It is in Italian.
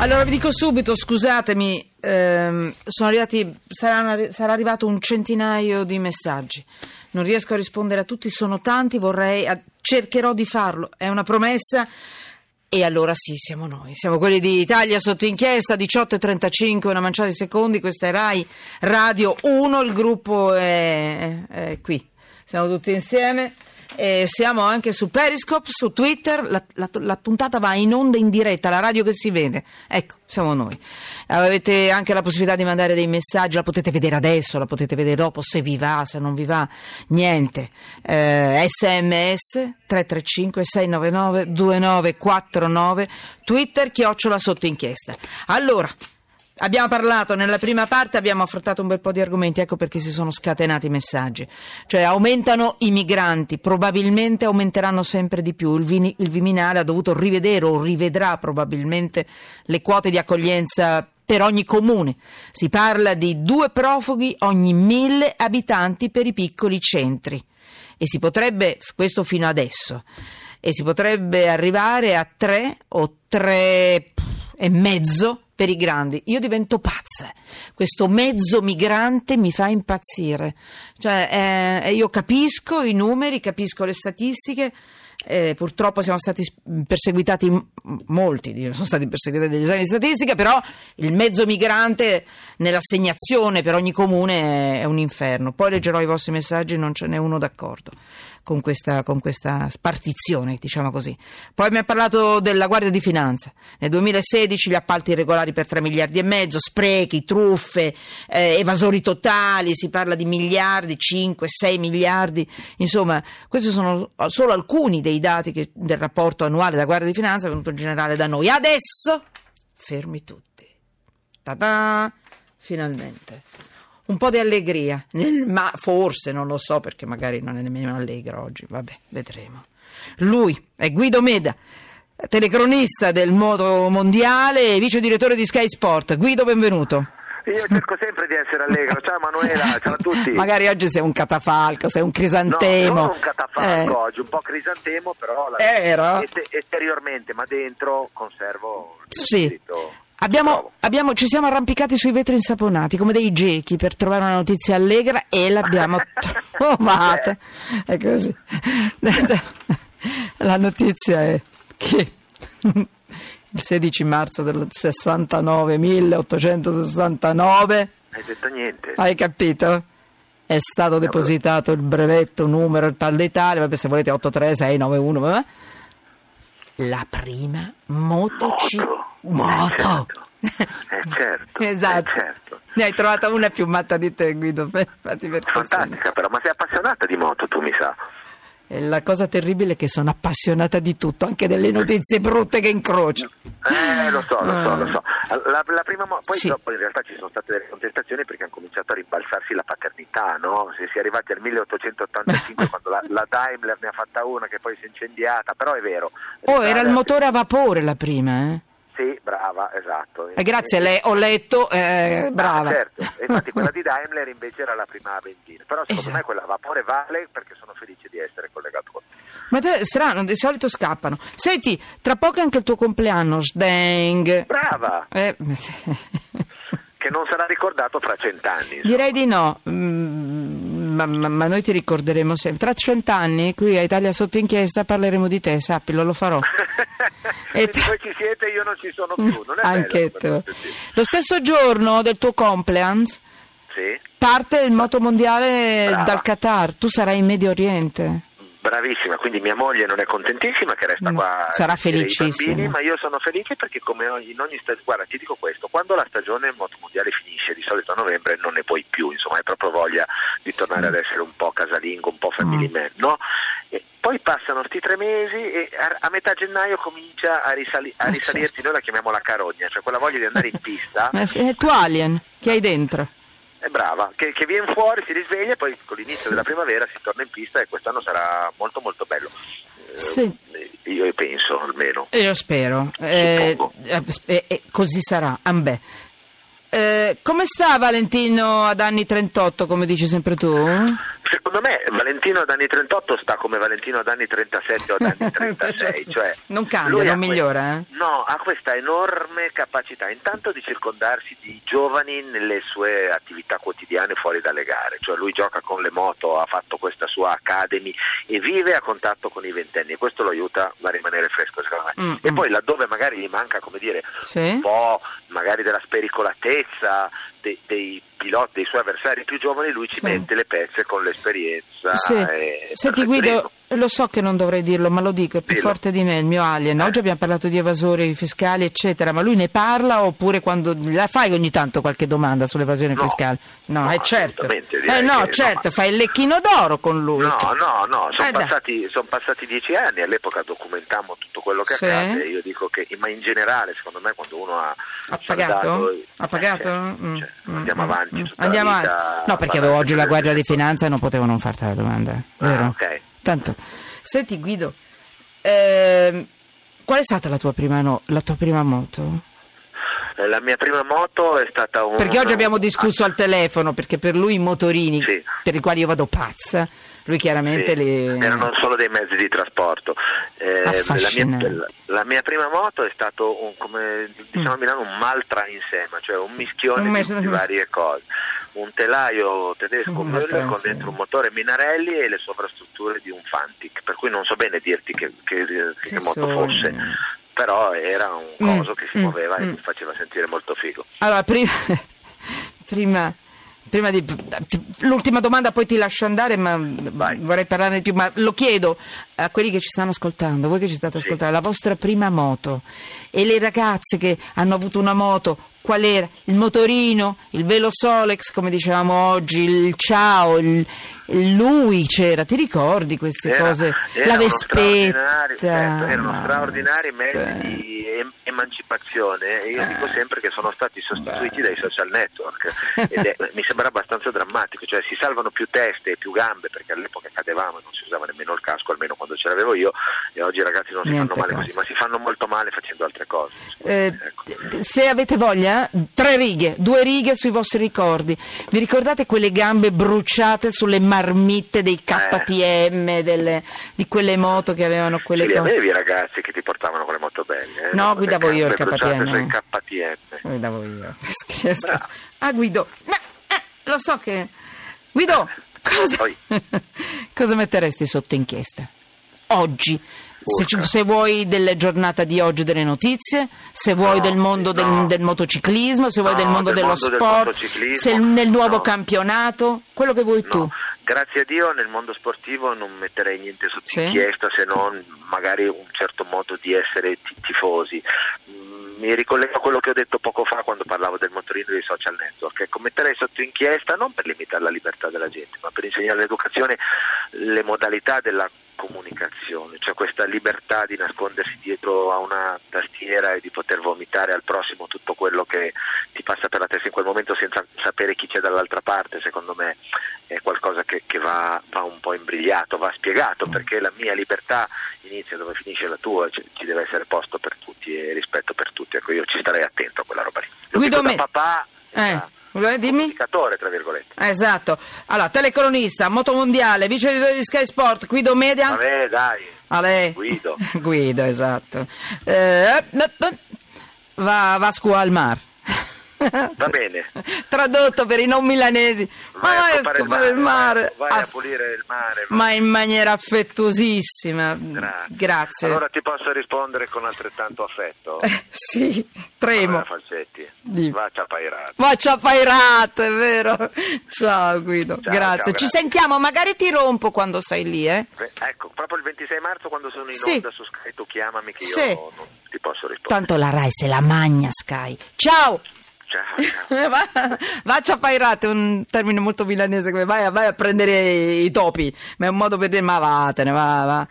Allora vi dico subito, scusatemi, ehm, arrivati, saranno- sarà arrivato un centinaio di messaggi. Non riesco a rispondere a tutti, sono tanti, vorrei, cercherò di farlo, è una promessa. E allora sì, siamo noi, siamo quelli di Italia sotto inchiesta, 18.35, una manciata di secondi, questa è Rai Radio 1, il gruppo è, è qui, siamo tutti insieme. E siamo anche su Periscope, su Twitter, la, la- la puntata va in onda in diretta, la radio che si vede. Ecco, siamo noi. Avete anche la possibilità di mandare dei messaggi, la potete vedere adesso, la potete vedere dopo, se vi va, se non vi va, niente. Eh, SMS 335 699 2949, Twitter chiocciola sotto inchiesta. Allora, Abbiamo parlato nella prima parte, abbiamo affrontato un bel po' di argomenti, ecco perché si sono scatenati i messaggi. Cioè aumentano i migranti, probabilmente aumenteranno sempre di più. Il, Vini- il Viminale ha dovuto rivedere o rivedrà probabilmente le quote di accoglienza per ogni comune. Si parla di due profughi ogni mille abitanti per i piccoli centri. E si potrebbe, questo fino adesso, e si potrebbe arrivare a tre o tre e mezzo per i grandi. Io divento pazza. Questo mezzo migrante mi fa impazzire. Cioè, eh, io capisco i numeri, capisco le statistiche. eh, purtroppo siamo stati perseguitati molti, sono stati perseguitati degli esami di statistica, però il mezzo migrante nell'assegnazione per ogni comune è un inferno. Poi leggerò i vostri messaggi, non ce n'è uno d'accordo con questa, con questa spartizione, diciamo così. Poi mi ha parlato della Guardia di Finanza. Nel 2016 gli appalti irregolari per 3 miliardi e mezzo, sprechi, truffe, eh, evasori totali, si parla di miliardi, 5, 6 miliardi. Insomma, questi sono solo alcuni dei dati che- del rapporto annuale della Guardia di Finanza venuto in generale da noi. Adesso, fermi tutti. Ta-da! Finalmente. Un po' di allegria, nel- ma forse non lo so perché magari non è nemmeno allegro oggi, vabbè, vedremo. Lui è Guido Meda, telecronista del moto mondiale e vice direttore di Sky Sport. Guido, benvenuto. Io cerco sempre di essere allegro. Ciao Emanuela, ciao a tutti. Magari oggi sei un catafalco, sei un crisantemo. No, sono un catafalco Eh, oggi, un po' crisantemo, però la- Era? este- esteriormente, ma dentro conservo il Sì. spirito. Abbiamo, abbiamo- ci siamo arrampicati sui vetri insaponati come dei gechi per trovare una notizia allegra e l'abbiamo trovata. È così. La notizia è che il 16 marzo del 69, 1869, Hai detto niente. hai capito? È stato depositato il brevetto numero tal d'Italia, vabbè se volete 83691, vabbè. La prima moto C- moto. Eh certo. esatto. eh certo. Ne hai trovata una più matta di te, Guido. Fantastica però, ma sei appassionata di moto tu mi sa. E la cosa terribile è che sono appassionata di tutto, anche delle notizie brutte che incrocio. Eh, lo so, lo so, lo so. La, la prima mo- poi Sì. dopo in realtà ci sono state delle contestazioni perché hanno cominciato a rimbalzarsi la paternità, no? Si, si è arrivati al 1885 quando la, la Daimler ne ha fatta una che poi si è incendiata, però è vero. Oh, era il motore a vapore la prima, eh? Sì, brava, esatto. Eh, grazie, lei, ho letto, eh, brava. Ah, certo, infatti quella di Daimler invece era la prima a benzina, però secondo Esatto. me quella a vapore vale perché sono felice di essere collegato con te. Ma te, strano, di solito scappano. Senti, tra poco è anche il tuo compleanno, Sdeng. Brava, Eh, che non sarà ricordato fra cent'anni. insomma. direi di no, Mm, ma, ma- ma noi ti ricorderemo sempre. Tra cent'anni, qui a Italia sotto inchiesta, parleremo di te, sappilo, lo farò. E tra- voi ci siete io non ci sono più, non è Anche bello? tu. Lo stesso giorno del tuo compleanno Sì, parte il moto mondiale Brava. dal Qatar. Tu sarai in Medio Oriente. Bravissima, quindi mia moglie non è contentissima che resta No, qua sarà felicissima. bambini, ma io sono felice perché come in ogni stagione, guarda ti dico questo, quando la stagione motomondiale finisce, di solito a novembre non ne puoi più, insomma hai proprio voglia di tornare ad essere un po' casalingo, un po' family Mm. man, no? E poi passano sti tre mesi e a, metà gennaio comincia a, risali- a Eh, risalirti, noi la chiamiamo la carogna, cioè quella voglia di andare in pista, Eh, sì, È tuo alien che hai dentro. È brava, che, che viene fuori, si risveglia e poi con l'inizio della primavera si torna in pista e quest'anno sarà molto molto bello. Eh, Sì. Io penso almeno. Io spero. Eh, eh, eh, così sarà. Ambè. Eh, come sta Valentino ad anni 38, come dici sempre tu? Secondo me Valentino ad anni 38 sta come Valentino ad anni 37 o ad anni 36, cioè non cambia, non migliora. Eh? No, ha questa enorme capacità intanto di circondarsi di giovani nelle sue attività quotidiane fuori dalle gare, cioè lui gioca con le moto, ha fatto questa sua academy e vive a contatto con i ventenni e questo lo aiuta a rimanere fresco secondo me. Mm, e mm. poi laddove magari gli manca, come dire, Sì. un po' magari della spericolatezza dei, dei piloti, dei suoi avversari più giovani, lui ci Sì. mette le pezze con l'esperienza. Sì. e Senti. Guido, lo so che non dovrei dirlo, ma lo dico, è più Dillo. forte di me, il mio alien. Oggi abbiamo parlato di evasori fiscali, eccetera, ma lui ne parla oppure quando la fai ogni tanto qualche domanda sull'evasione No. fiscale? No, No, è certo. assolutamente, Eh no, che certo, no. fai il lecchino d'oro con lui. No, no, no, sono Eh, passati, son passati dieci anni, all'epoca documentammo tutto quello che Sì. accade, io dico che, ma in generale secondo me quando uno ha Ha pagato? saldato- Ha pagato? eh, certo, Mm, certo, mm, andiamo mm, avanti mm. Andiamo avanti. No, perché avevo oggi la Guardia di Finanza e non potevo non farti la domanda, vero? Ah, ok. Tanto. Senti Guido, ehm, qual è stata la tua prima, no- la tua prima moto? Eh, La mia prima moto è stata un... Perché oggi abbiamo discusso al telefono, perché per lui i motorini, Sì. per i quali io vado pazza, lui chiaramente Sì, li... erano solo dei mezzi di trasporto. Eh, la, mia, la- mia prima moto è stato, un, come diciamo a Milano, un maltra insieme, cioè un mischione Un di, mes- di varie cose. Un telaio tedesco Müller maltra con dentro un motore Minarelli e le sovrastrutture di un Fantic, per cui non so bene dirti che, che- che Che moto fosse, però era un Mm, coso che si mm, muoveva e mm. mi faceva sentire molto figo. Allora, prima, prima, prima di... L'ultima domanda, poi ti lascio andare, ma Vai. vorrei parlarne di più, ma lo chiedo a quelli che ci stanno ascoltando, voi che ci state Sì. ascoltando, la vostra prima moto e le ragazze che hanno avuto una moto, qual era? Il motorino, il velo Solex, come dicevamo oggi, il ciao, il, lui c'era, ti ricordi queste Era- cose? erano la vespetta. certo, erano ma- straordinari mezzi di em- emancipazione io Eh. dico sempre che sono stati sostituiti Beh. dai social network ed è- mi sembra abbastanza drammatico, cioè si salvano più teste e più gambe perché all'epoca cadevamo e non si usava nemmeno il casco, almeno quando ce l'avevo io e oggi i ragazzi non si Niente fanno male casco. così, ma si fanno molto male facendo altre cose. Eh, Ecco. se avete voglia, tre righe, due righe sui vostri ricordi. Vi ricordate quelle gambe bruciate sulle marmitte dei KTM, delle- di quelle moto che avevano quelle Sì, cose? avevi i ragazzi che ti portavano con le moto belle? eh? No, guidavo io il KTM. KTM. Come davo io? Ah, Guido, no, eh, lo so che... Guido, cosa... Poi. cosa metteresti sotto inchiesta? Oggi. Se, se vuoi delle giornata di oggi delle notizie, se vuoi No, del mondo del, no. del motociclismo, se vuoi No, del mondo del dello mondo del sport, motociclismo, se nel nuovo campionato, quello che vuoi tu. Grazie a Dio nel mondo sportivo non metterei niente sotto Sì? inchiesta se non magari un certo modo di essere ti- tifosi. Mm, Mi ricollego a quello che ho detto poco fa quando parlavo del motorino dei social network. Ecco, metterei sotto inchiesta non per limitare la libertà della gente, ma per insegnare all'educazione le modalità della comunicazione, cioè questa libertà di nascondersi dietro a una tastiera e di poter vomitare al prossimo tutto quello che ti passa per la testa in quel momento senza sapere chi c'è dall'altra parte, secondo me è qualcosa che, che va, va un po' imbrigliato, va spiegato, perché la mia libertà inizia dove finisce la tua, ci, ci deve essere posto per tutti e rispetto per tutti, ecco io ci starei attento a quella roba lì. Lo Guido dico Me- papà Eh, da vuoi- dimmi? comunicatore, tra virgolette. Eh, Esatto. Allora, telecronista, motomondiale, vice editore di Sky Sport, Guido Media. Vabbè, dai. A lei? Guido. Guido, esatto. Eh, eh, eh, va, va a scuola al mar. Va bene. Tradotto per i non milanesi. Ma vai a scopare il mare. Vai Ah, a pulire il mare. vai. ma in maniera affettuosissima. Grazie. Grazie. Allora ti posso rispondere con altrettanto affetto? Eh, sì, tremo. Allora, Falcetti, Dimmi. va ciapairato. Ma ci ha pairato, è vero? Ciao Guido, Ciao, grazie. ciao, Ci grazie. sentiamo, magari ti rompo quando sei lì, eh? Ecco, proprio il 26 marzo quando sono in Sì. onda su Sky tu chiamami che Sì. io non ti posso rispondere. Tanto la Rai se la magna Sky. Ciao! Ciao, va, va a ciapairate, un termine molto milanese vai, vai a prendere i topi, ma è un modo per dire ma vatene, va, va.